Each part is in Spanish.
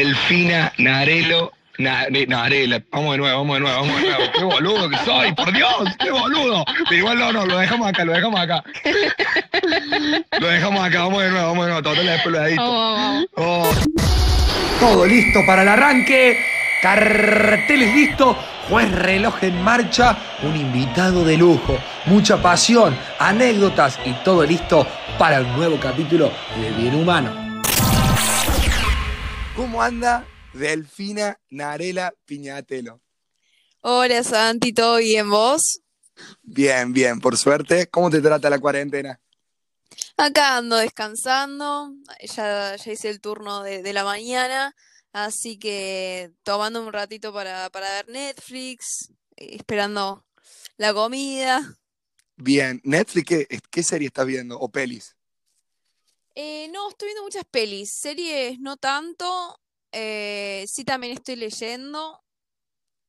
Delfina Narelo. Narela, vamos de nuevo, vamos de nuevo, vamos de nuevo. Qué boludo que soy, por Dios, qué boludo. Pero igual no, no, lo dejamos acá, lo dejamos acá. Lo dejamos acá, vamos de nuevo, vamos de nuevo. Total, después lo edito. Oh. Todo listo para el arranque. Carteles listo. Juez reloj en marcha. Un invitado de lujo. Mucha pasión, anécdotas y todo listo para un nuevo capítulo de Bien Humano. ¿Cómo anda Delfina Narela Piñatelo? Hola Santi, ¿todo bien vos? Bien, bien, por suerte. ¿Cómo te trata la cuarentena? Acá ando descansando, ya, ya hice el turno de, la mañana, así que tomando un ratito para, para ver Netflix, esperando la comida. Bien, Netflix, ¿qué, qué serie estás viendo? ¿O pelis? Eh, no, estoy viendo muchas pelis, series no tanto, eh, sí también estoy leyendo,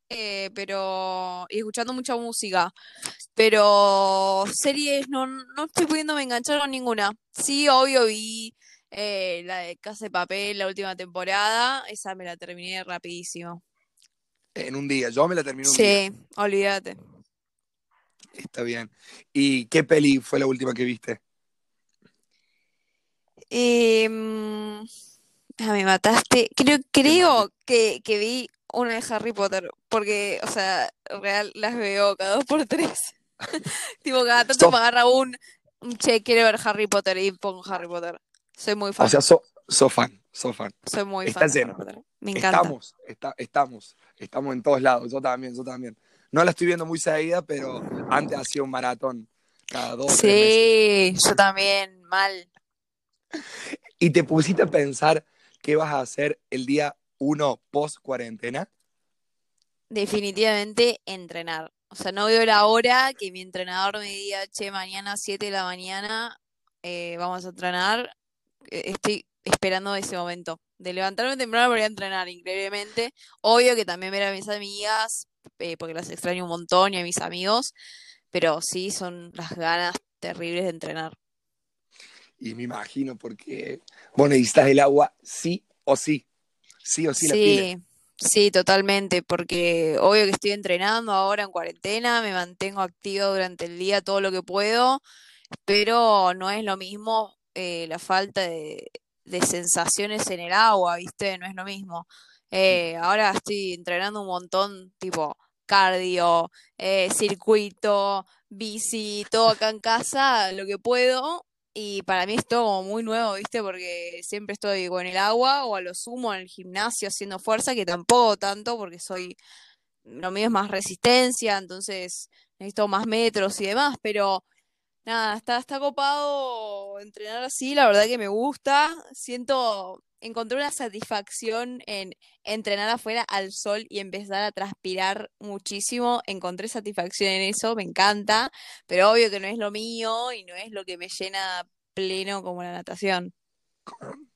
eh, pero y escuchando mucha música, pero series no, no estoy pudiendo enganchar con ninguna. Sí, obvio vi eh, la de Casa de Papel, la última temporada, esa me la terminé rapidísimo. En un día, yo me la terminé un día. Sí, olvídate. Está bien. ¿Y qué peli fue la última que viste? Eh, me mataste. Creo, creo que, que vi una de Harry Potter, porque, o sea, real las veo cada dos por tres. tipo, cada tanto me agarra un, che, quiero ver Harry Potter y pongo Harry Potter. Soy muy fan. O sea, so, so fan, so fan. Soy muy fan. De Harry Potter. Me encanta. Estamos, estamos, estamos en todos lados. Yo también, yo también. No la estoy viendo muy seguida, pero antes hacía un maratón cada dos. Sí, yo también, mal. Y te pusiste a pensar qué vas a hacer el día uno post cuarentena. Definitivamente entrenar. O sea, no veo la hora que mi entrenador me diga, che, mañana 7 de la mañana eh, vamos a entrenar. Eh, estoy esperando ese momento. De levantarme temprano para ir a entrenar, increíblemente. Obvio que también ver a mis amigas, eh, porque las extraño un montón y a mis amigos. Pero sí, son las ganas terribles de entrenar. Y me imagino porque vos necesitas el agua sí o sí. Sí o sí, la pila. Sí, totalmente, porque obvio que estoy entrenando ahora en cuarentena, me mantengo activo durante el día todo lo que puedo, pero no es lo mismo eh, la falta de, sensaciones en el agua, ¿viste? No es lo mismo. Eh, ahora estoy entrenando un montón, tipo cardio, eh, circuito, bici, todo acá en casa, lo que puedo, y para mí es todo muy nuevo, ¿viste? Porque siempre estoy en el agua o a lo sumo en el gimnasio haciendo fuerza, que tampoco tanto porque soy, lo mío es más resistencia, entonces necesito más metros y demás, pero nada, está, está copado entrenar así, la verdad que me gusta, siento encontré una satisfacción en entrenar afuera al sol y empezar a transpirar muchísimo. Encontré satisfacción en eso, me encanta, pero obvio que no es lo mío y no es lo que me llena pleno como la natación.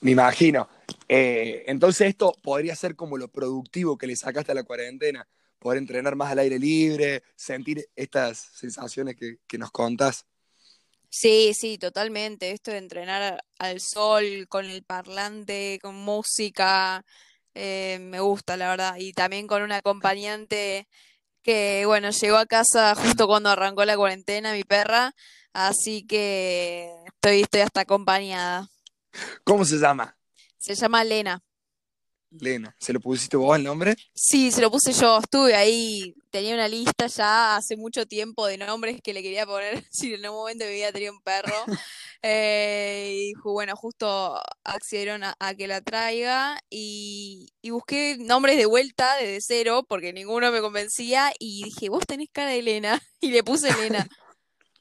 Me imagino. Eh, entonces esto podría ser como lo productivo que le sacaste a la cuarentena, poder entrenar más al aire libre, sentir estas sensaciones que, que nos contas. Sí, sí, totalmente. Esto de entrenar al sol, con el parlante, con música, eh, me gusta, la verdad. Y también con un acompañante que, bueno, llegó a casa justo cuando arrancó la cuarentena, mi perra. Así que estoy, estoy hasta acompañada. ¿Cómo se llama? Se llama Lena. Lena. ¿Se lo pusiste vos el nombre? Sí, se lo puse yo. Estuve ahí, tenía una lista ya hace mucho tiempo de nombres que le quería poner si en un momento de mi vida tenía un perro. Eh, y bueno, justo accedieron a, que la traiga y, busqué nombres de vuelta desde cero porque ninguno me convencía y dije, vos tenés cara de Elena y le puse Elena.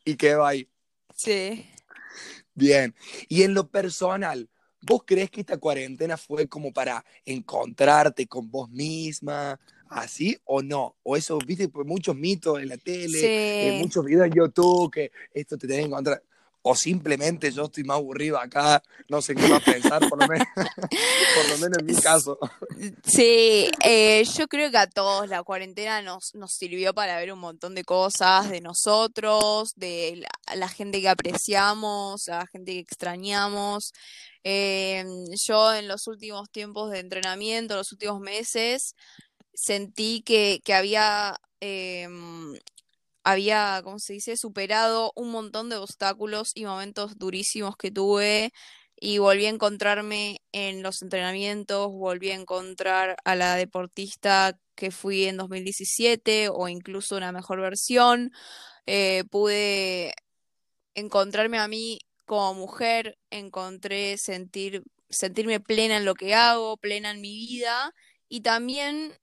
y quedó ahí. Sí. Bien. Y en lo personal, ¿Vos crees que esta cuarentena fue como para encontrarte con vos misma, así o no? O eso, viste, pues muchos mitos en la tele, muchos videos en YouTube que esto te tenés que encontrar. o simplemente yo estoy más aburrido acá, no sé qué más pensar, por lo menos, por lo menos en mi caso. Sí, eh, yo creo que a todos la cuarentena nos, nos sirvió para ver un montón de cosas de nosotros, de la, la gente que apreciamos, la gente que extrañamos. Eh, yo en los últimos tiempos de entrenamiento, los últimos meses, sentí que, que había, em, había, ¿cómo se dice?, superado un montón de obstáculos y momentos durísimos que tuve y volví a encontrarme en los entrenamientos, volví a encontrar a la deportista que fui en 2017 o incluso una mejor versión. Eh, pude encontrarme a mí como mujer, encontré sentir, sentirme plena en lo que hago, plena en mi vida y también,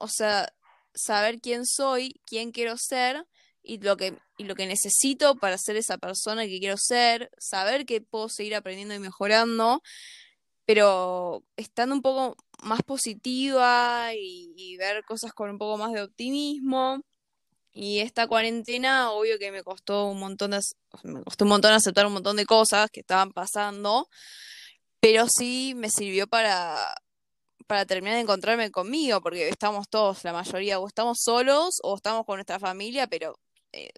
o sea, saber quién soy, quién quiero ser y lo que, y lo que necesito para ser esa persona que quiero ser, saber que puedo seguir aprendiendo y mejorando, pero estando un poco más positiva y, y ver cosas con un poco más de optimismo. Y esta cuarentena, obvio que me costó un montón de, me costó un montón aceptar un montón de cosas que estaban pasando, pero sí me sirvió para, para terminar de encontrarme conmigo, porque estamos todos, la mayoría, o estamos solos o estamos con nuestra familia, pero eh,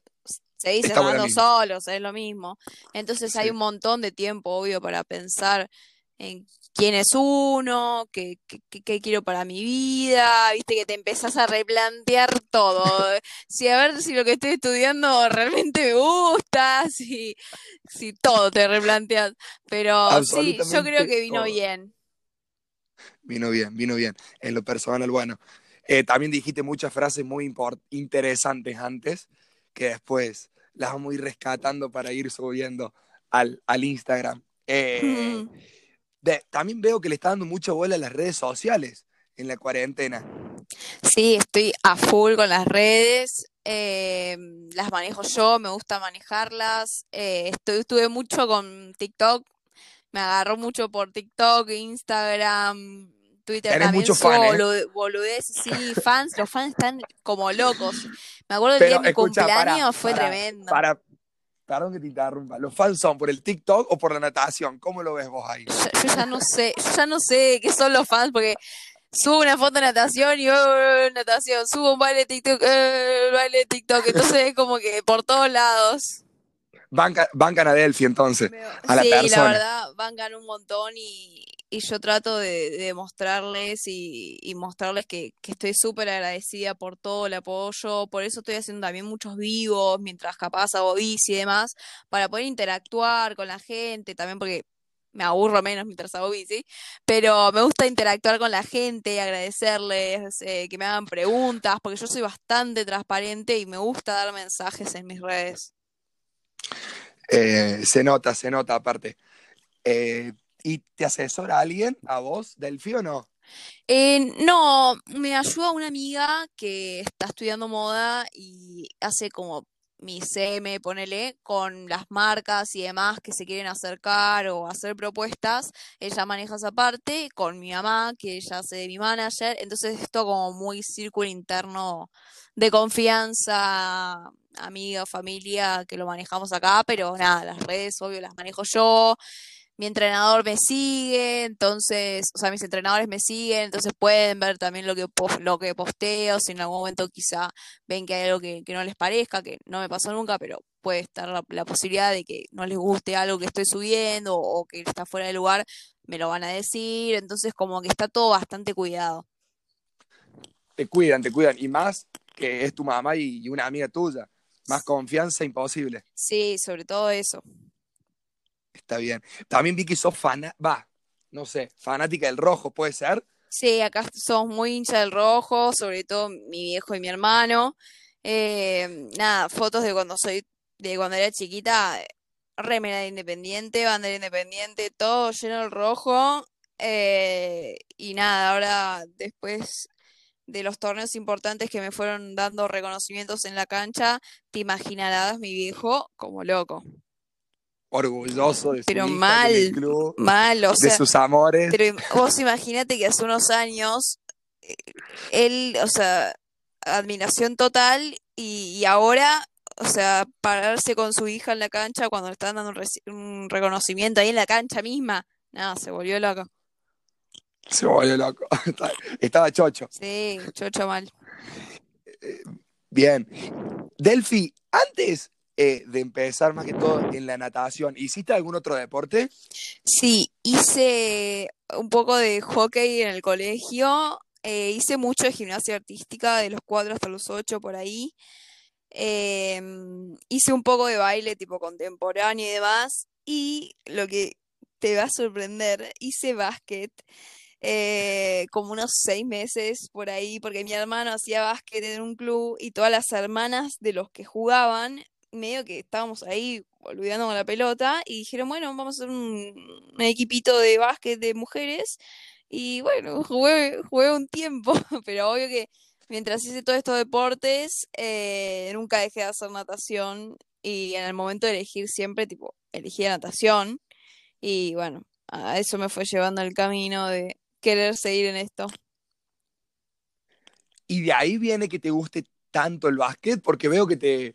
seguís la estando solos, es lo mismo. Entonces hay un montón de tiempo, obvio, para pensar en quién es uno, qué, qué, qué- qué quiero para mi vida, viste que te empezás a replantear todo. Si a ver si lo que estoy estudiando realmente me gusta, si, si todo te replanteas. Pero sí, yo creo que vino todo. bien. Vino bien, vino bien. En lo personal, bueno. Eh, también dijiste muchas frases muy interesantes antes, que después las vamos a ir rescatando para ir subiendo al, al Instagram. Eh. De- también veo que le está dando mucha bola a las redes sociales en la cuarentena. Sí, estoy a full con las redes. eh, las manejo yo, me gusta manejarlas. eh, estoy, estuve mucho con TikTok. Me agarró mucho por TikTok, Instagram, Twitter Tenés también. muchos fans, ¿eh? bolu- boludeces, sí, fans. Los fans están como locos. Me acuerdo el día de mi escucha, para, cumpleaños, fue para, tremendo. para, perdón que te interrumpa. ¿Los fans son por el TikTok o por la natación? ¿Cómo lo ves vos ahí? Yo, yo ya no sé, yo ya no sé qué son los fans, porque subo una foto de natación y oh, natación, subo un baile de TikTok, eh, baile de TikTok, entonces es como que por todos lados. Banca, bancan a Delphi entonces, Veo- a la Sí, la verdad, bancan un montón y, y yo trato de, de mostrarles y, mostrarles que, que estoy súper agradecida por todo el apoyo, por eso estoy haciendo también muchos vivos mientras capaz hago bici y demás, para poder interactuar con la gente, también porque me aburro menos mientras hago bici, pero me gusta interactuar con la gente, agradecerles, eh, que me hagan preguntas, porque yo soy bastante transparente y me gusta dar mensajes en mis redes. Eh, se nota, se nota aparte. Eh, ¿Y te asesora alguien, a vos, Delphi o no? Eh, no, me ayuda una amiga que está estudiando moda y hace como mi CM, ponele, con las marcas y demás que se quieren acercar o hacer propuestas. Ella maneja esa parte con mi mamá, que ella hace de mi manager. Entonces, esto como muy círculo interno de confianza, amiga, familia, que lo manejamos acá, pero nada, las redes, obvio, las manejo yo. Mi entrenador me sigue, entonces, o sea, mis entrenadores me siguen, entonces pueden ver también lo que, lo que posteo, si en algún momento quizá ven que hay algo que, que no les parezca, que no me pasó nunca, pero puede estar la, la posibilidad de que no les guste algo que estoy subiendo o que está fuera de lugar, me lo van a decir, entonces como que está todo bastante cuidado. Te cuidan, te cuidan. Y más que es tu mamá y, y una amiga tuya. Más confianza imposible. Sí, sobre todo eso. Está bien. También vi que sos va, no sé, fanática del rojo, ¿puede ser? Sí, acá somos muy hincha del rojo, sobre todo mi viejo y mi hermano. Eh, nada, fotos de cuando soy, de cuando era chiquita, remera de Independiente, bandera Independiente, todo lleno del rojo. Eh, y nada, ahora después de los torneos importantes que me fueron dando reconocimientos en la cancha, te imaginarás mi viejo como loco. Orgulloso de su Pero hija, mal, del club, mal, o de sea, sus amores. pero vos imaginate que hace unos años eh, él, o sea, admiración total y, y ahora o sea, pararse con su hija en la cancha cuando le están dando un, reconocimiento ahí en la cancha misma. Nada, se volvió loco. Se volvió loco. Estaba chocho. Sí, chocho mal. Bien. Delphi, antes eh, de empezar más que todo en la natación, ¿hiciste algún otro deporte? Sí, hice un poco de hockey en el colegio, eh, hice mucho de gimnasia artística, de los cuatro hasta los ocho por ahí. Em, hice un poco de baile tipo contemporáneo y demás. Y lo que te va a sorprender, hice básquet eh, como unos seis meses por ahí, porque mi hermano hacía básquet en un club y todas las hermanas de los que jugaban medio que estábamos ahí olvidando con la pelota y dijeron, bueno, vamos a hacer un, equipito de básquet de mujeres. Y bueno, jugué, jugué un tiempo, pero obvio que mientras hice todos estos deportes, eh, nunca dejé de hacer natación y en el momento de elegir siempre, tipo, elegí natación y bueno, a eso me fue llevando el camino de querer seguir en esto. Y de ahí viene que te guste tanto el básquet, porque veo que te,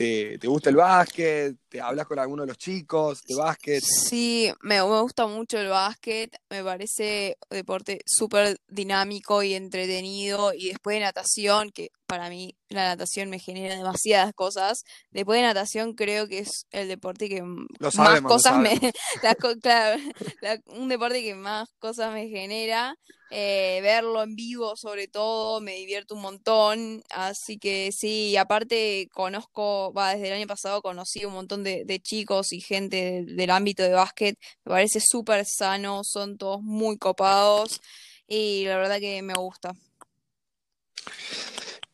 te, gusta el básquet, te hablas con alguno de los chicos de básquet. Sí, me, me gusta mucho el básquet, me parece un deporte súper dinámico y entretenido. Y después de natación, que para mí la natación me genera demasiadas cosas. Después de natación creo que es el deporte que más cosas me... un deporte que más cosas me genera. Eh, verlo en vivo sobre todo me divierto un montón. Así que sí, aparte conozco, va, desde el año pasado conocí un montón de, chicos y gente del, ámbito de básquet. Me parece súper sano, son todos muy copados y la verdad que me gusta.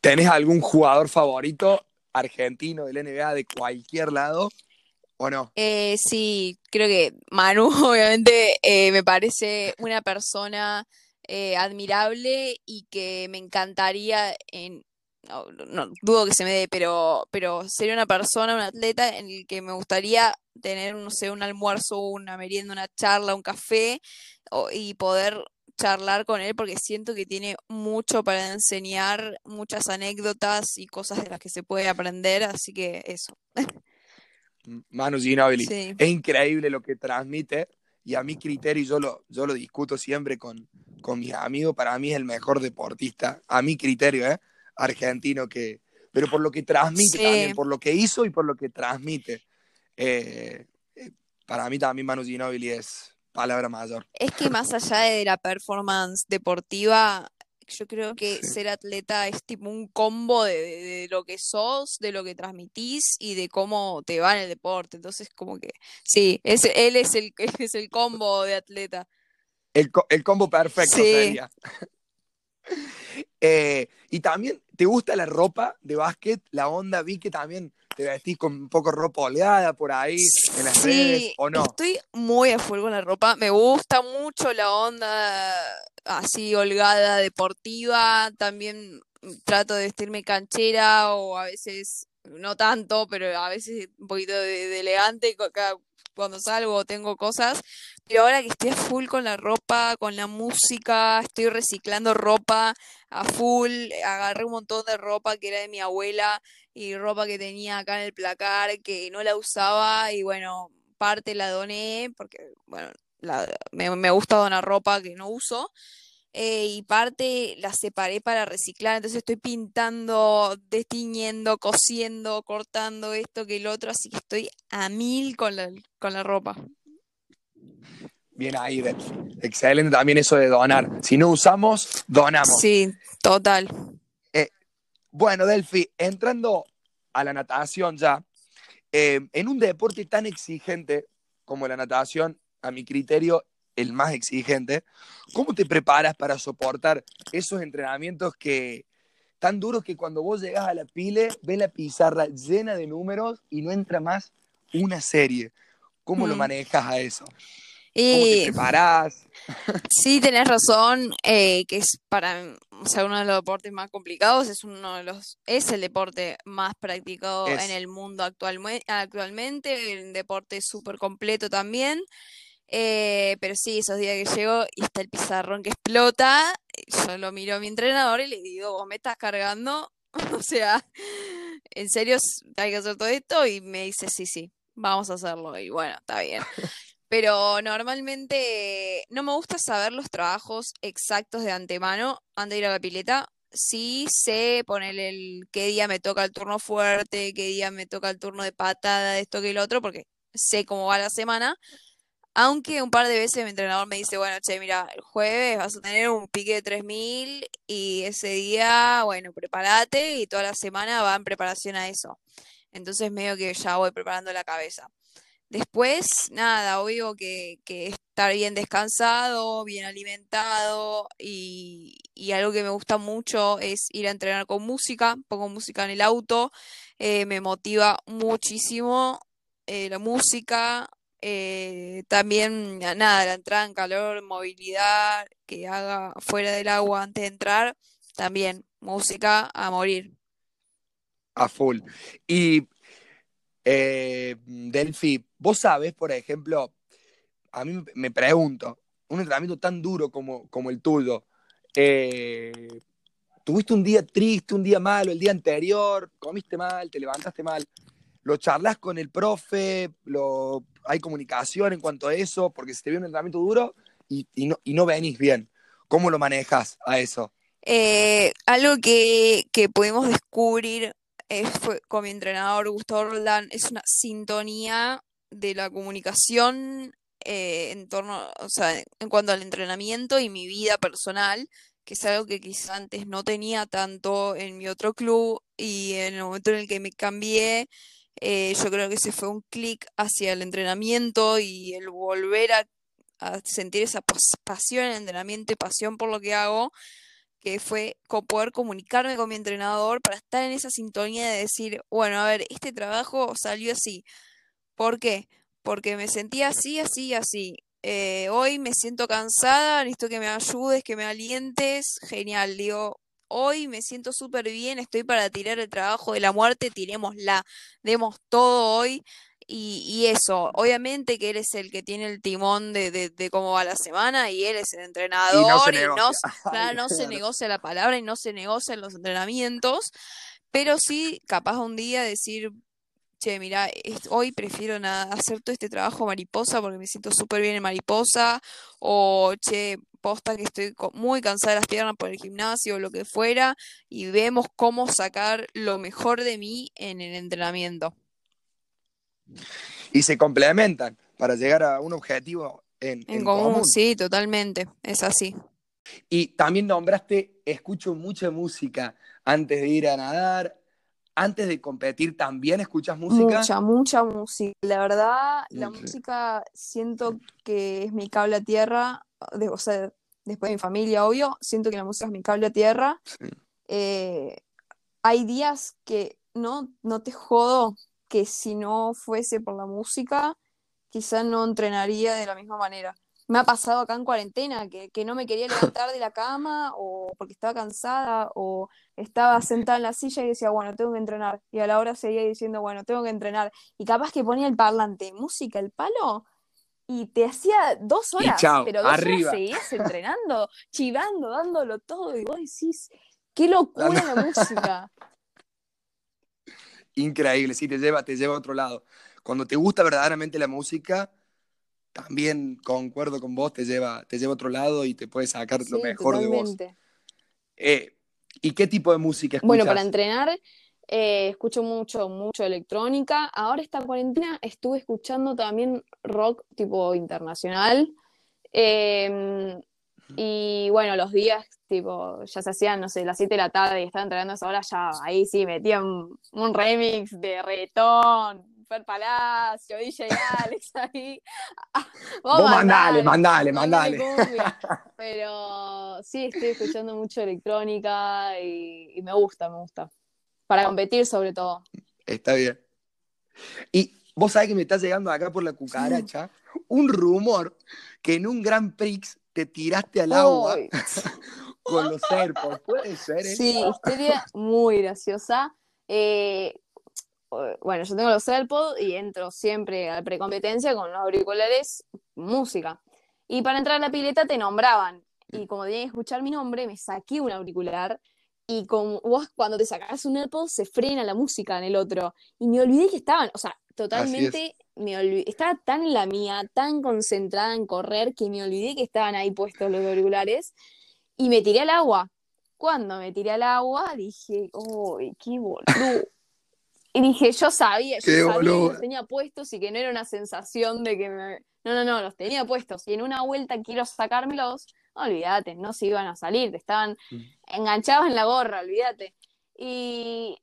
¿Tenés algún jugador favorito argentino del NBA de cualquier lado o no? Eh, sí, creo que Manu, obviamente, eh, me parece una persona eh, admirable y que me encantaría en no, dudo que se me dé, pero, pero sería una persona, un atleta en el que me gustaría tener, no sé, un almuerzo, una merienda, una charla, un café y poder charlar con él porque siento que tiene mucho para enseñar, muchas anécdotas y cosas de las que se puede aprender, así que eso. Manu Ginobili. Es increíble lo que transmite y a mi criterio, yo lo, yo lo discuto siempre con, con mis amigos, para mí es el mejor deportista, a mi criterio, ¿eh? Argentino que... Pero por lo que transmite también, por lo que hizo y por lo que transmite. Eh, eh, para mí también Manu Ginobili es, palabra mayor. Es que más allá de la performance deportiva, yo creo que ser atleta es tipo un combo de, lo que sos, de lo que transmitís y de cómo te va en el deporte. Entonces, como que sí, es, él es el, es el combo de atleta. El, combo perfecto sería. Eh, y también, ¿te gusta la ropa de básquet? La onda, vi que también te vestís con un poco ropa oleada por ahí en las redes, ¿o no? Estoy muy a fuego con la ropa. Me gusta mucho la onda así holgada, deportiva. También trato de vestirme canchera o a veces no tanto, pero a veces un poquito de, elegante cuando salgo tengo cosas. Pero ahora que estoy a full con la ropa, con la música, estoy reciclando ropa a full, agarré un montón de ropa que era de mi abuela y ropa que tenía acá en el placar que no la usaba y bueno, parte la doné porque, bueno, me, gusta donar ropa que no uso. Eh, y parte la separé para reciclar, entonces estoy pintando, destiñendo, cosiendo, cortando esto que el otro, así que estoy a mil con la, con la ropa. Bien ahí, Delphi. Excelente también eso de donar. Si no usamos, donamos. Sí, total. Eh, bueno, Delphi, entrando a la natación ya, eh, en un deporte tan exigente como la natación, a mi criterio, el más exigente, ¿cómo te preparas para soportar esos entrenamientos que tan duros que cuando vos llegas a la pile, ves la pizarra llena de números y no entra más una serie? ¿Cómo lo mm. manejas a eso? ¿Cómo te preparás? Sí, tenés razón, eh, que es para uno de los deportes más complicados, es uno de los, es el deporte más practicado en el mundo actualmente, el deporte súper completo también. Eh, pero sí, esos días que llego y está el pizarrón que explota, yo lo miro a mi entrenador y le digo, vos me estás cargando O sea, ¿en serio hay que hacer todo esto? Y me dice, sí, sí, vamos a hacerlo. Y bueno, está bien. Pero normalmente no me gusta saber los trabajos exactos de antemano antes de ir a la pileta. Sí sé poner el qué día me toca el turno fuerte, qué día me toca el turno de patada, esto que el otro, porque sé cómo va la semana. Aunque un par de veces mi entrenador me dice, bueno, che, mira, el jueves vas a tener un pique de 3000 y ese día, bueno, prepárate y toda la semana va en preparación a eso. Entonces medio que ya voy preparando la cabeza. Después, nada, obvio que, estar bien descansado, bien alimentado y, y, algo que me gusta mucho es ir a entrenar con música, pongo música en el auto, eh, me motiva muchísimo eh, la música, eh, también nada, la entrada en calor, movilidad, que haga fuera del agua antes de entrar, también música a morir. A full. Y eh, Delphi, vos sabes, por ejemplo, a mí me pregunto, un entrenamiento tan duro como, como el tuyo, eh, tuviste un día triste, un día malo, el día anterior, comiste mal, te levantaste mal, lo charlas con el profe, lo, hay comunicación en cuanto a eso, porque se te viene un entrenamiento duro y, no, y no venís bien. ¿Cómo lo manejas a eso? Eh, algo que, que descubrir fue con mi entrenador Gustavo Roldán, es una sintonía de la comunicación eh, en torno, o sea, en cuanto al entrenamiento y mi vida personal, que es algo que quizás antes no tenía tanto en mi otro club y en el momento en el que me cambié, eh, yo creo que ese fue un clic hacia el entrenamiento y el volver a, a sentir esa pasión en el entrenamiento y pasión por lo que hago que fue poder comunicarme con mi entrenador para estar en esa sintonía de decir, bueno, a ver, este trabajo salió así. ¿Por qué? Porque me sentía así, así, así. Eh, hoy me siento cansada, necesito que me ayudes, que me alientes. Genial, digo, hoy me siento súper bien, estoy para tirar el trabajo de la muerte, tirémosla, demos todo hoy. Y, y, eso, obviamente que él es el que tiene el timón de, de, de, cómo va la semana y él es el entrenador y no se, y no, claro, no se negocia la palabra y no se negocian los entrenamientos, pero sí capaz un día decir, che, mira, hoy prefiero nada, hacer todo este trabajo mariposa porque me siento súper bien en mariposa, o che, posta que estoy muy cansada de las piernas por el gimnasio o lo que fuera, y vemos cómo sacar lo mejor de mí en el entrenamiento y se complementan para llegar a un objetivo en, en, en común, común. Sí, totalmente, es así. Y también nombraste, escucho mucha música antes de ir a nadar, antes de competir también escuchas música. Mucha, mucha música. La verdad, okay. la música siento que es mi cable a tierra, de, o sea, después de mi familia, obvio, siento que la música es mi cable a tierra. Sí. Eh, hay días que no, no te jodo, que si no fuese por la música, quizás no entrenaría de la misma manera. Me ha pasado acá en cuarentena que, que, no me quería levantar de la cama o porque estaba cansada o estaba sentada en la silla y decía, bueno, tengo que entrenar. Y a la hora seguía diciendo, bueno, tengo que entrenar. Y capaz que ponía el parlante, música, el palo, y te hacía dos horas, chao, pero dos arriba. horas seguías entrenando, chivando, dándolo todo. Y vos decís, qué locura la música increíble, sí, te lleva, te lleva a otro lado. Cuando te gusta verdaderamente la música, también concuerdo con vos, te lleva, te lleva a otro lado y te puede sacar sí, lo mejor totalmente. de vos. Eh, ¿Y qué tipo de música escuchas? Bueno, para entrenar eh, escucho mucho, mucho electrónica. Ahora esta cuarentena estuve escuchando también rock tipo internacional. Eh, y bueno, los días, tipo, ya se hacían, no sé, las 7 de la tarde y estaba entrenando a esa hora, ya ahí sí metía un, un remix de reggaetón, Fer Palacio, DJ Alex ahí. Vos, Vos mandale, mandale, mandale. Pero sí, estoy escuchando mucho electrónica y, y me gusta, me gusta. Para competir sobre todo. Está bien. Y vos sabés que me está llegando acá por la cucaracha un rumor que en un Grand Prix te tiraste al agua con los AirPods. ¿Puede ser eso? Sí, historia muy graciosa. Eh, bueno, yo tengo los AirPods y entro siempre a la precompetencia con los auriculares, música. Y para entrar a la pileta te nombraban. Y como tenía que escuchar mi nombre, me saqué un auricular y vos cuando te sacás un AirPod se frena la música en el otro. Y me olvidé que estaban, o sea, totalmente me olvidé, estaba tan en la mía, tan concentrada en correr que me olvidé que estaban ahí puestos los auriculares y me tiré al agua. Cuando me tiré al agua dije, ¡uy, qué boludo! Y dije, yo sabía, yo sabía que los tenía puestos y que no era una sensación de que me... No, no, no, los tenía puestos. Y en una vuelta quiero sacármelos, olvídate, no se iban a salir, estaban mm. enganchados en la gorra, olvídate. Y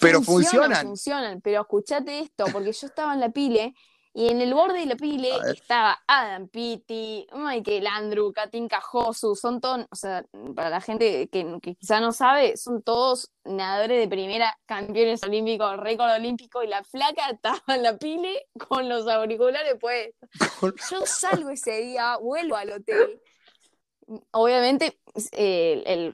pero funcionan. Funcionan, pero escuchate esto, porque yo estaba en la pile y en el borde de la pile estaba Adam Pitti, Michael Andrew, Katinka Josu, son todos, o sea, para la gente que, quizá no sabe, son todos nadadores de primera, campeones olímpicos, récord olímpico, y la flaca estaba en la pile con los auriculares puestos. Yo salgo ese día, vuelvo al hotel. Obviamente, eh,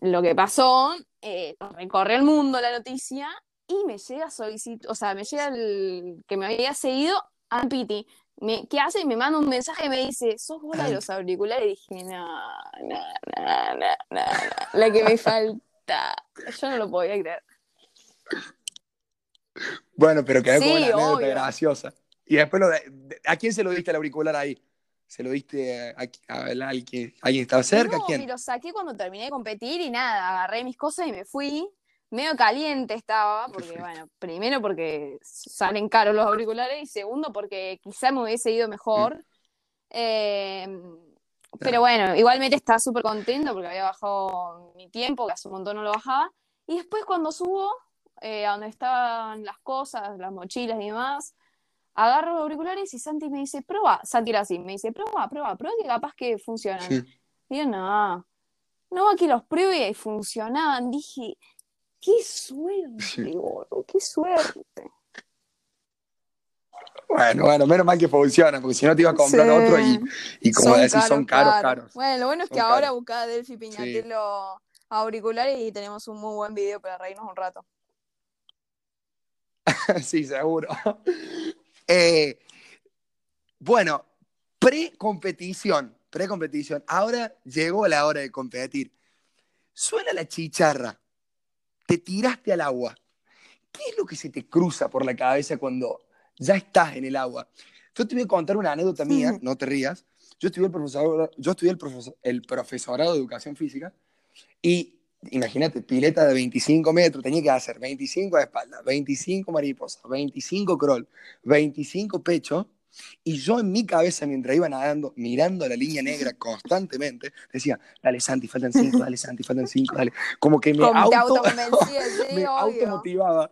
lo que pasó eh, recorre el mundo la noticia y me llega solicitud, o sea, me llega el que me había seguido a Piti. Me, ¿Qué hace? Me manda un mensaje y me dice, ¿sos vos de los auriculares? Y dije, no, no, no, no, no, la que me falta. Yo no lo podía creer. Bueno, pero quedó como una anécdota graciosa. Y después, lo de, ¿a quién se lo diste el auricular ahí? ¿Se lo diste a, alguien? ¿Alguien estaba cerca? No, ¿Quién? me lo saqué cuando terminé de competir y nada, agarré mis cosas y me fui. Medio caliente estaba, porque bueno, primero porque salen caros los auriculares y segundo porque quizá me hubiese ido mejor. Mm. Eh, pero bueno, igualmente estaba súper contento porque había bajado mi tiempo, que hace un montón no lo bajaba. Y después cuando subo, eh, a donde estaban las cosas, las mochilas y demás, agarro los auriculares y Santi me dice, prueba, Santi era así, me dice, prueba, prueba, prueba que capaz que funcionan. Y yo, no, no, aquí los pruebe y funcionaban. Dije, qué suerte, qué suerte. Bueno, bueno, menos mal que funciona, porque si no te iba a comprar otro y, y como decís, son caros, caros. Bueno, lo bueno es que ahora buscá Delphi Piñatelo auriculares y tenemos un muy buen video para reírnos un rato. sí, seguro. Eh, bueno, pre-competición, pre-competición. Ahora llegó la hora de competir. Suena la chicharra. Te tiraste al agua. ¿Qué es lo que se te cruza por la cabeza cuando ya estás en el agua? Yo te voy a contar una anécdota mía, no te rías. Yo estudié, el, profesor, yo estudié el, el profesorado de educación física y imagínate, pileta de 25 metros, tenía que hacer 25 de espalda, 25 mariposas, 25 crawl, 25 pecho, y yo en mi cabeza, mientras iba nadando, mirando la línea negra constantemente, decía, dale Santi, faltan 5, dale Santi, faltan 5, dale. Como que me, auto, me automotivaba.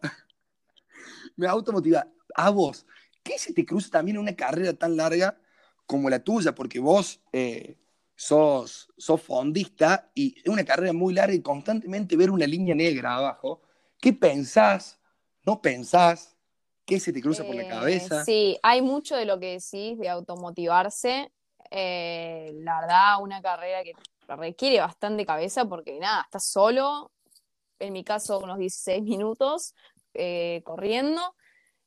Me automotivaba. A vos, ¿qué se te cruza también en una carrera tan larga como la tuya? Porque vos... Eh, sos, sos fondista y es una carrera muy larga y constantemente ver una línea negra abajo. ¿Qué pensás? ¿No pensás? ¿Qué se te cruza por la eh, cabeza? Sí, hay mucho de lo que decís de automotivarse. Eh, la verdad, una carrera que requiere bastante cabeza porque nada, estás solo, en mi caso unos 16 minutos eh, corriendo,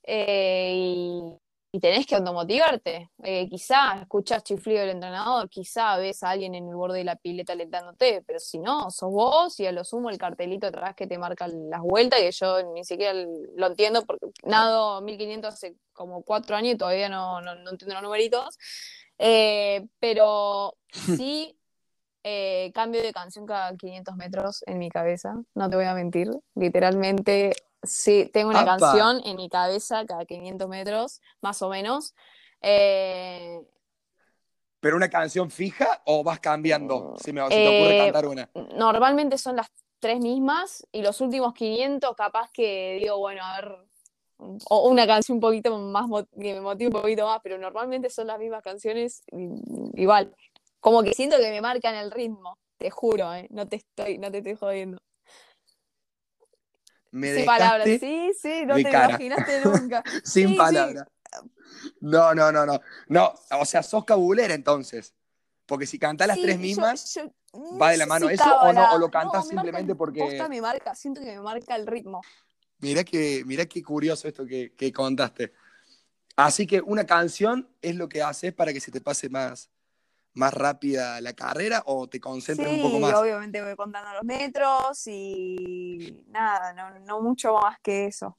y y tenés que automotivarte. Eh, quizá escuchás chiflido del entrenador, quizá ves a alguien en el borde de la pileta alentándote, pero si no, sos vos y a lo sumo el cartelito atrás que te marca las vueltas, y yo ni siquiera lo entiendo porque nado 1500 hace como cuatro años y todavía no, no, entiendo los numeritos. Eh, pero sí eh, cambio de canción cada 500 metros en mi cabeza, no te voy a mentir. Literalmente Sí, tengo una canción en mi cabeza cada 500 metros, más o menos. Eh, ¿Pero una canción fija o vas cambiando? Si, me, te ocurre eh, cantar una. Normalmente son las tres mismas y los últimos 500 capaz que digo, bueno, a ver, o una canción un poquito más, que me motive un poquito más, pero normalmente son las mismas canciones igual. Como que siento que me marcan el ritmo, te juro, ¿eh? no, te estoy, no te estoy jodiendo me palabras, sí, sí, no te imaginaste nunca. Sin palabras. No, no, no, no. No, o sea, sos cabulera entonces. Porque si cantás las tres mismas, ¿va de la mano eso o, no, o lo cantas simplemente porque. me marca, siento que me marca el ritmo. Mira que, mira qué curioso esto que, que contaste. Así que una canción es lo que haces para que se te pase más, más rápida la carrera o te concentras un poco más? obviamente voy contando los metros y nada, no, no mucho más que eso.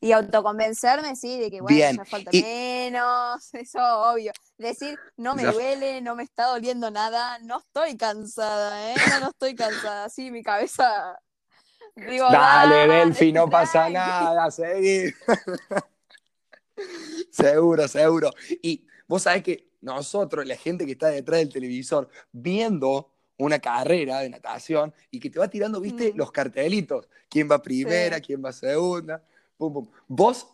Y autoconvencerme, sí, de que bueno, Bien, ya falta y- menos, eso obvio. Decir, no me Ya- duele, no me está doliendo nada, no estoy cansada, ¿eh? No, no estoy cansada. Sí, mi cabeza. Digo, Dale, Delphi, no tranqui". pasa nada, seguí. seguro, seguro. Y vos sabés que nosotros, la gente que está detrás del televisor, viendo una carrera de natación y que te va tirando, viste, Mm. los cartelitos. ¿Quién va primera? Sí. ¿Quién va segunda? Pum, pum. Vos,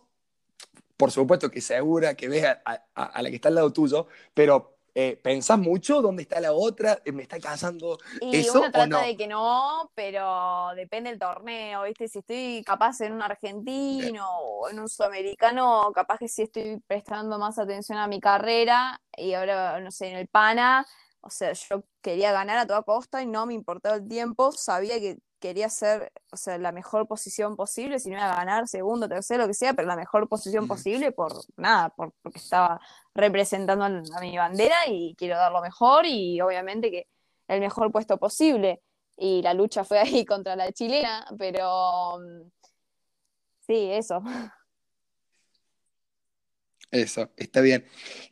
por supuesto que segura que ves a, a- a la que está al lado tuyo, pero eh, ¿pensás mucho dónde está la otra? ¿Me está casando? Y ¿Eso uno o trata no? de que no, pero depende del torneo, ¿viste? Si estoy capaz en un argentino o en un sudamericano, capaz que sí estoy prestando más atención a mi carrera y ahora, no sé, en el PANA, o sea, yo quería ganar a toda costa y no me importaba el tiempo, sabía que quería hacer, o sea, la mejor posición posible, si no iba a ganar segundo, tercero, lo que sea, pero la mejor posición posible por nada, por, porque estaba representando a mi bandera y quiero dar lo mejor y obviamente que el mejor puesto posible. Y la lucha fue ahí contra la chilena, pero mm, sí, eso. Eso, está bien.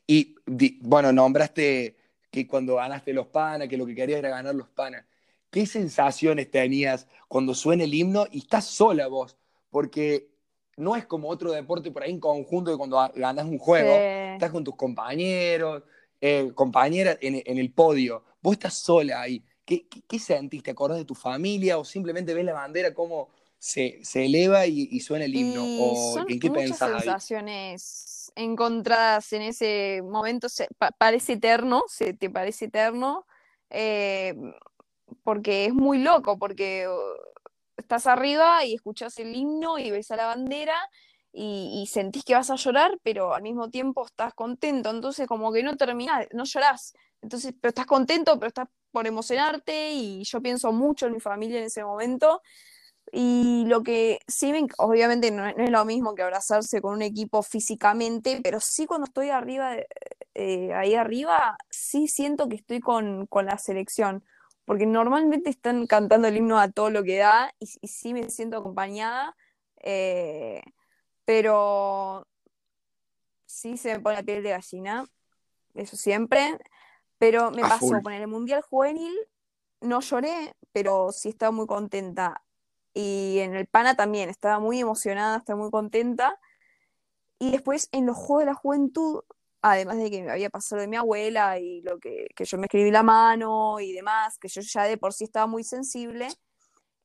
Y di- bueno, nombraste que cuando ganaste los panas, que lo que querías era ganar los panas. ¿Qué sensaciones tenías cuando suena el himno y estás sola vos? Porque no es como otro deporte por ahí en conjunto que cuando ganas un juego, Sí. estás con tus compañeros, eh, compañeras en, en el podio. Vos estás sola ahí. ¿Qué, qué, qué sentís? ¿Te acordás de tu familia o simplemente ves la bandera cómo se, se eleva y, y suena el himno? Y ¿O son en qué muchas pensás ahí? sensaciones encontradas en ese momento. se- pa- parece eterno, se te parece eterno, eh, porque es muy loco, porque uh, estás arriba y escuchas el himno y ves a la bandera y, sentís que vas a llorar, pero al mismo tiempo estás contento. Entonces, como que no terminás, no llorás. Entonces, pero estás contento, pero estás por emocionarte y yo pienso mucho en mi familia en ese momento. Y lo que sí, me, obviamente no, es lo mismo que abrazarse con un equipo físicamente, pero sí cuando estoy arriba, eh, ahí arriba, sí siento que estoy con, con la selección, porque normalmente están cantando el himno a todo lo que da y, y sí me siento acompañada, eh, pero sí se me pone la piel de gallina, eso siempre, pero me A pasó full. con el Mundial Juvenil, no lloré, pero sí estaba muy contenta. Y en el PANA también, estaba muy emocionada, estaba muy contenta. Y después en los Juegos de la Juventud, además de que me había pasado de mi abuela y lo que, que yo me escribí la mano y demás, que yo ya de por sí estaba muy sensible,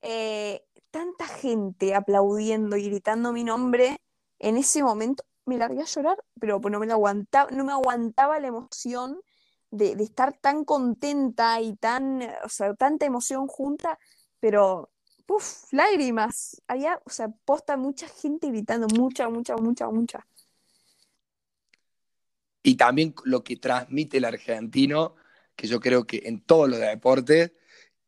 eh, tanta gente aplaudiendo y gritando mi nombre, en ese momento me largué a llorar, pero no me aguantaba, no me aguantaba la emoción de, estar tan contenta y tan, o sea, tanta emoción junta, pero lágrimas. Había, o sea, posta mucha gente gritando, mucha, mucha, mucha, mucha. Y también lo que transmite el argentino, que yo creo que en todos los deportes,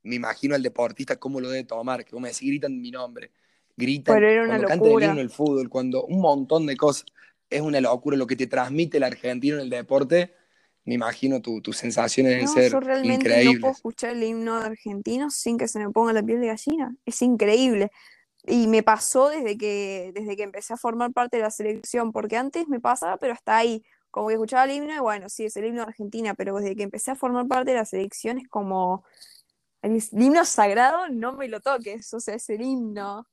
me imagino al deportista cómo lo debe tomar, que como decís, gritan mi nombre, gritan Pero era una cuando locura. himno el fútbol, cuando un montón de cosas, es una locura lo que te transmite el argentino en el deporte, me imagino tu- tus sensaciones deben No, ser yo realmente no increíbles. puedo escuchar el himno argentino sin que se me ponga la piel de gallina. Es increíble. Y me pasó desde que, desde que empecé a formar parte de la selección, porque antes me pasaba, pero hasta ahí, como que escuchaba el himno y bueno, sí, es el himno de Argentina, pero desde que empecé a formar parte de la selección es como, el himno sagrado, no me lo toques, o sea, es el himno.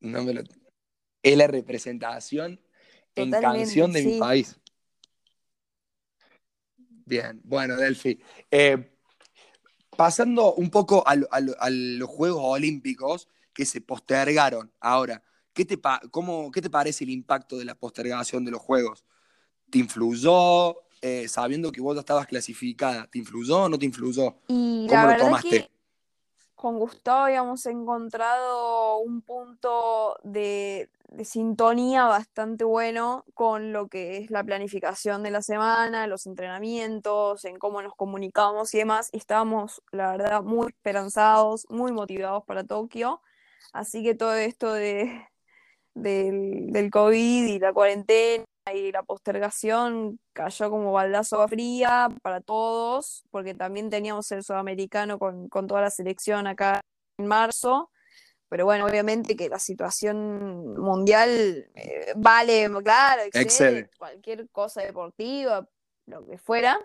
No me lo- Es la representación en canción de mi país. Bien, bueno, Delphi. eh, pasando un poco a, a lo- a los Juegos Olímpicos que se postergaron ahora, ¿qué te, cómo, ¿qué te parece el impacto de la postergación de los Juegos? ¿Te influyó eh, sabiendo que vos ya estabas clasificada? ¿Te influyó o no te influyó? Y ¿Cómo la lo tomaste? que con Gustavo habíamos encontrado un punto de, de sintonía bastante bueno con lo que es la planificación de la semana, los entrenamientos, en cómo nos comunicamos y demás. Y estábamos, la verdad, muy esperanzados, muy motivados para Tokio. Así que todo esto de, del, del COVID y la cuarentena y la postergación cayó como baldazo fría para todos, porque también teníamos el sudamericano con, con toda la selección acá en marzo. Pero bueno, obviamente que la situación mundial eh, vale, claro, excede Excede. cualquier cosa deportiva, lo que fuera.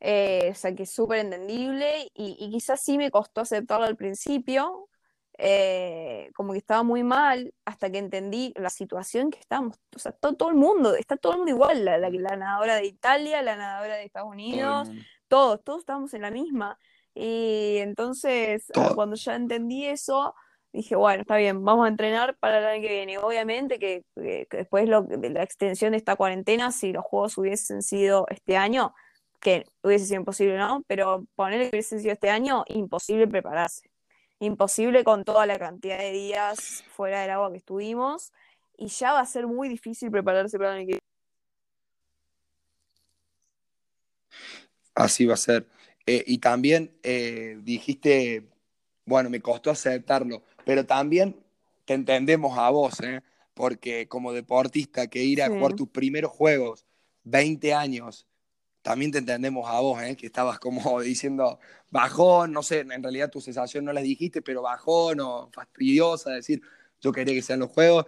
Eh, o sea que es súper entendible y, y quizás sí me costó aceptarlo al principio, eh, como que estaba muy mal, hasta que entendí la situación que estábamos, o sea, todo, todo el mundo, está todo el mundo igual, la, la, la nadadora de Italia, la nadadora de Estados Todo Unidos, mundo. todos, todos estábamos en la misma. Y entonces, Todo. cuando ya entendí eso, dije, bueno, está bien, vamos a entrenar para el año que viene. Obviamente que, que- que después lo, de la extensión de esta cuarentena, si los juegos hubiesen sido este año, que hubiese sido imposible, ¿no? Pero ponerle que hubiesen sido este año, imposible prepararse. Imposible con toda la cantidad de días fuera del agua que estuvimos. Y ya va a ser muy difícil prepararse para el Así va a ser. Eh, y también eh, dijiste, bueno, me costó aceptarlo, pero también te entendemos a vos, ¿eh? Porque como deportista que ir a Sí. jugar tus primeros juegos, 20 años, también te entendemos a vos, ¿eh? Que estabas como diciendo bajón, no sé, en realidad tu sensación no las dijiste, pero bajón o fastidiosa, decir, yo quería que sean los juegos.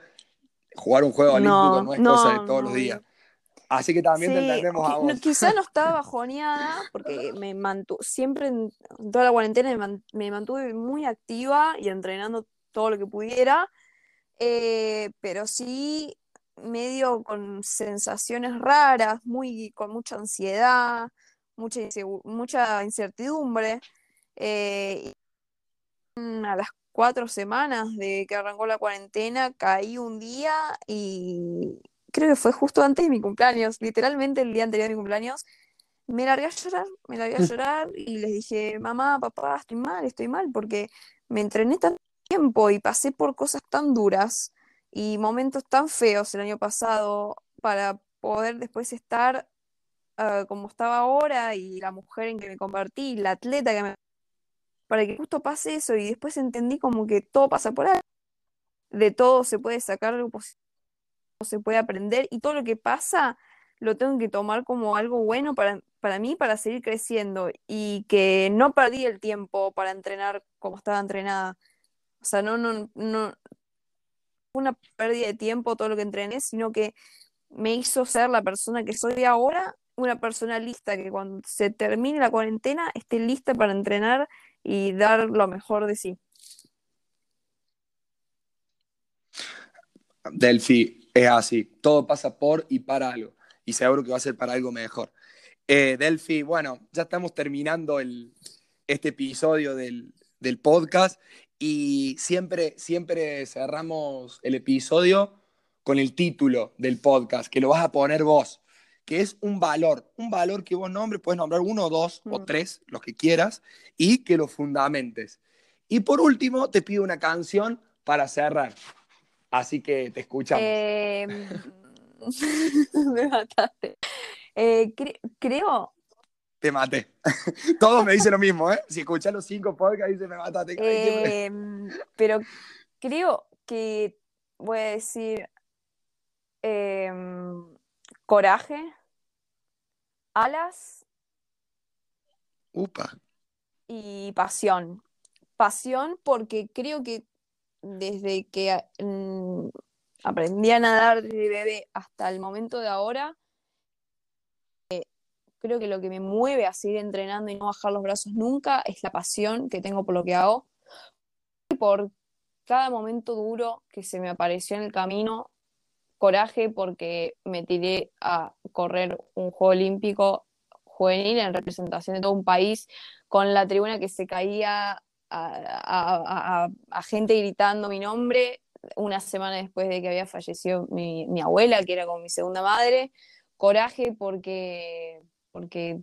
Jugar un juego olímpico No, no es no, cosa de todos los días. Así que también te entendemos a vos. quizá no estaba bajoneada porque me mantuve, siempre en toda la cuarentena me mantuve muy activa y entrenando todo lo que pudiera, eh, pero sí medio con sensaciones raras, muy, con mucha ansiedad, mucha, mucha incertidumbre. eh, y a las cuatro semanas de que arrancó la cuarentena, caí un día y creo que fue justo antes de mi cumpleaños, literalmente el día anterior de mi cumpleaños, me largué a llorar, me largué a llorar y les dije, mamá, papá, estoy mal, estoy mal, porque me entrené tanto tiempo y pasé por cosas tan duras y momentos tan feos el año pasado para poder después estar ah, como estaba ahora y la mujer en que me convertí, la atleta que me... Para que justo pase eso y después entendí como que todo pasa por ahí, de todo se puede sacar algo positivo, se puede aprender y todo lo que pasa lo tengo que tomar como algo bueno para, para mí, para seguir creciendo y que no perdí el tiempo para entrenar como estaba entrenada. O sea, no, no, no una pérdida de tiempo todo lo que entrené, sino que me hizo ser la persona que soy ahora, una persona lista, que cuando se termine la cuarentena esté lista para entrenar y dar lo mejor de sí. Delphi, es así. Todo pasa por y para algo. Y seguro que va a ser para algo mejor. Eh, Delphi, bueno, ya estamos terminando el, este episodio del, del podcast y siempre, siempre cerramos el episodio con el título del podcast, que lo vas a poner vos, que es un valor, un valor que vos nombres, puedes nombrar uno, dos o Mm. tres, los que quieras, y que lo fundamentes. Y por último, te pido una canción para cerrar. Así que te escuchamos. Eh, me mataste. Eh, cre- creo, Te maté. Todos me dicen lo mismo, ¿eh? Si escuchás los cinco podcasts, dicen me mataste. Em, pero creo que voy a decir em, coraje, alas Upa. y pasión. Pasión porque creo que desde que mm, aprendí a nadar desde bebé hasta el momento de ahora, eh, creo que lo que me mueve a seguir entrenando y no bajar los brazos nunca es la pasión que tengo por lo que hago. Por cada momento duro que se me apareció en el camino, coraje porque me tiré a correr un juego olímpico juvenil en representación de todo un país, con la tribuna que se caía a gente gritando mi nombre, una semana después de que había fallecido mi, mi abuela, que era como mi segunda madre. Coraje porque, porque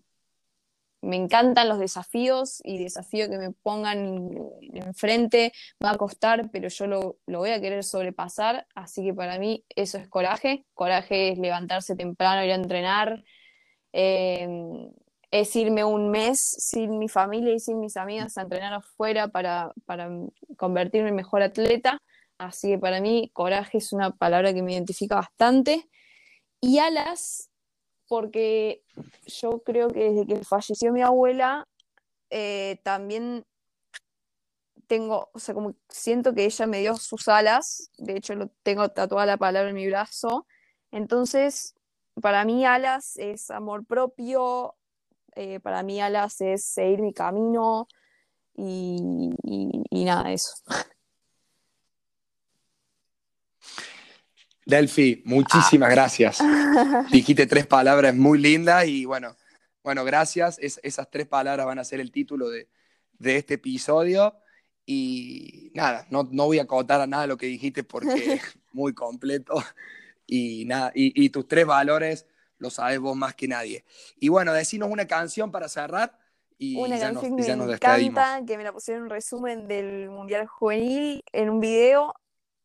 me encantan los desafíos y desafío que me pongan enfrente va a costar, pero yo lo, lo voy a querer sobrepasar, así que para mí eso es coraje. Coraje es levantarse temprano, ir a entrenar, eh, es irme un mes sin mi familia y sin mis amigas a entrenar afuera para, para convertirme en mejor atleta. Así que para mí coraje es una palabra que me identifica bastante. Y Alas, porque yo creo que desde que falleció mi abuela, eh, también tengo, o sea, como siento que ella me dio sus alas, de hecho lo tengo tatuada la palabra en mi brazo, entonces para mí alas es amor propio, eh, para mí alas es seguir mi camino y, y, y nada, eso. Delphi, muchísimas gracias. Dijiste tres palabras muy lindas y bueno, bueno, gracias. Es- esas tres palabras van a ser el título de, de este episodio. Y nada, no, no voy a acotar a nada lo que dijiste porque es muy completo. Y nada, y, y tus tres valores los sabes vos más que nadie. Y bueno, decinos una canción para cerrar y Una ya, nos, canción y que ya me nos encanta, que me la pusieron en un resumen del Mundial Juvenil en un video,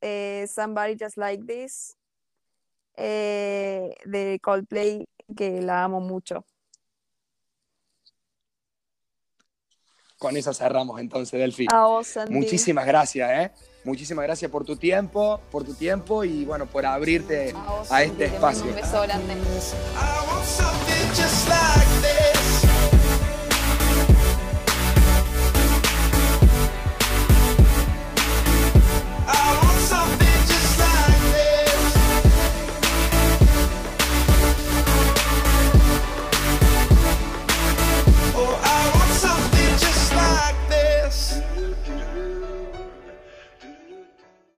eh, Somebody Just Like This, eh, de Coldplay, que la amo mucho. Con esa cerramos entonces, Delphi. A vos, Santi. Muchísimas gracias, ¿eh? Muchísimas gracias por tu tiempo, por tu tiempo y bueno, por abrirte A vos, a Santi, este espacio. Un beso grande.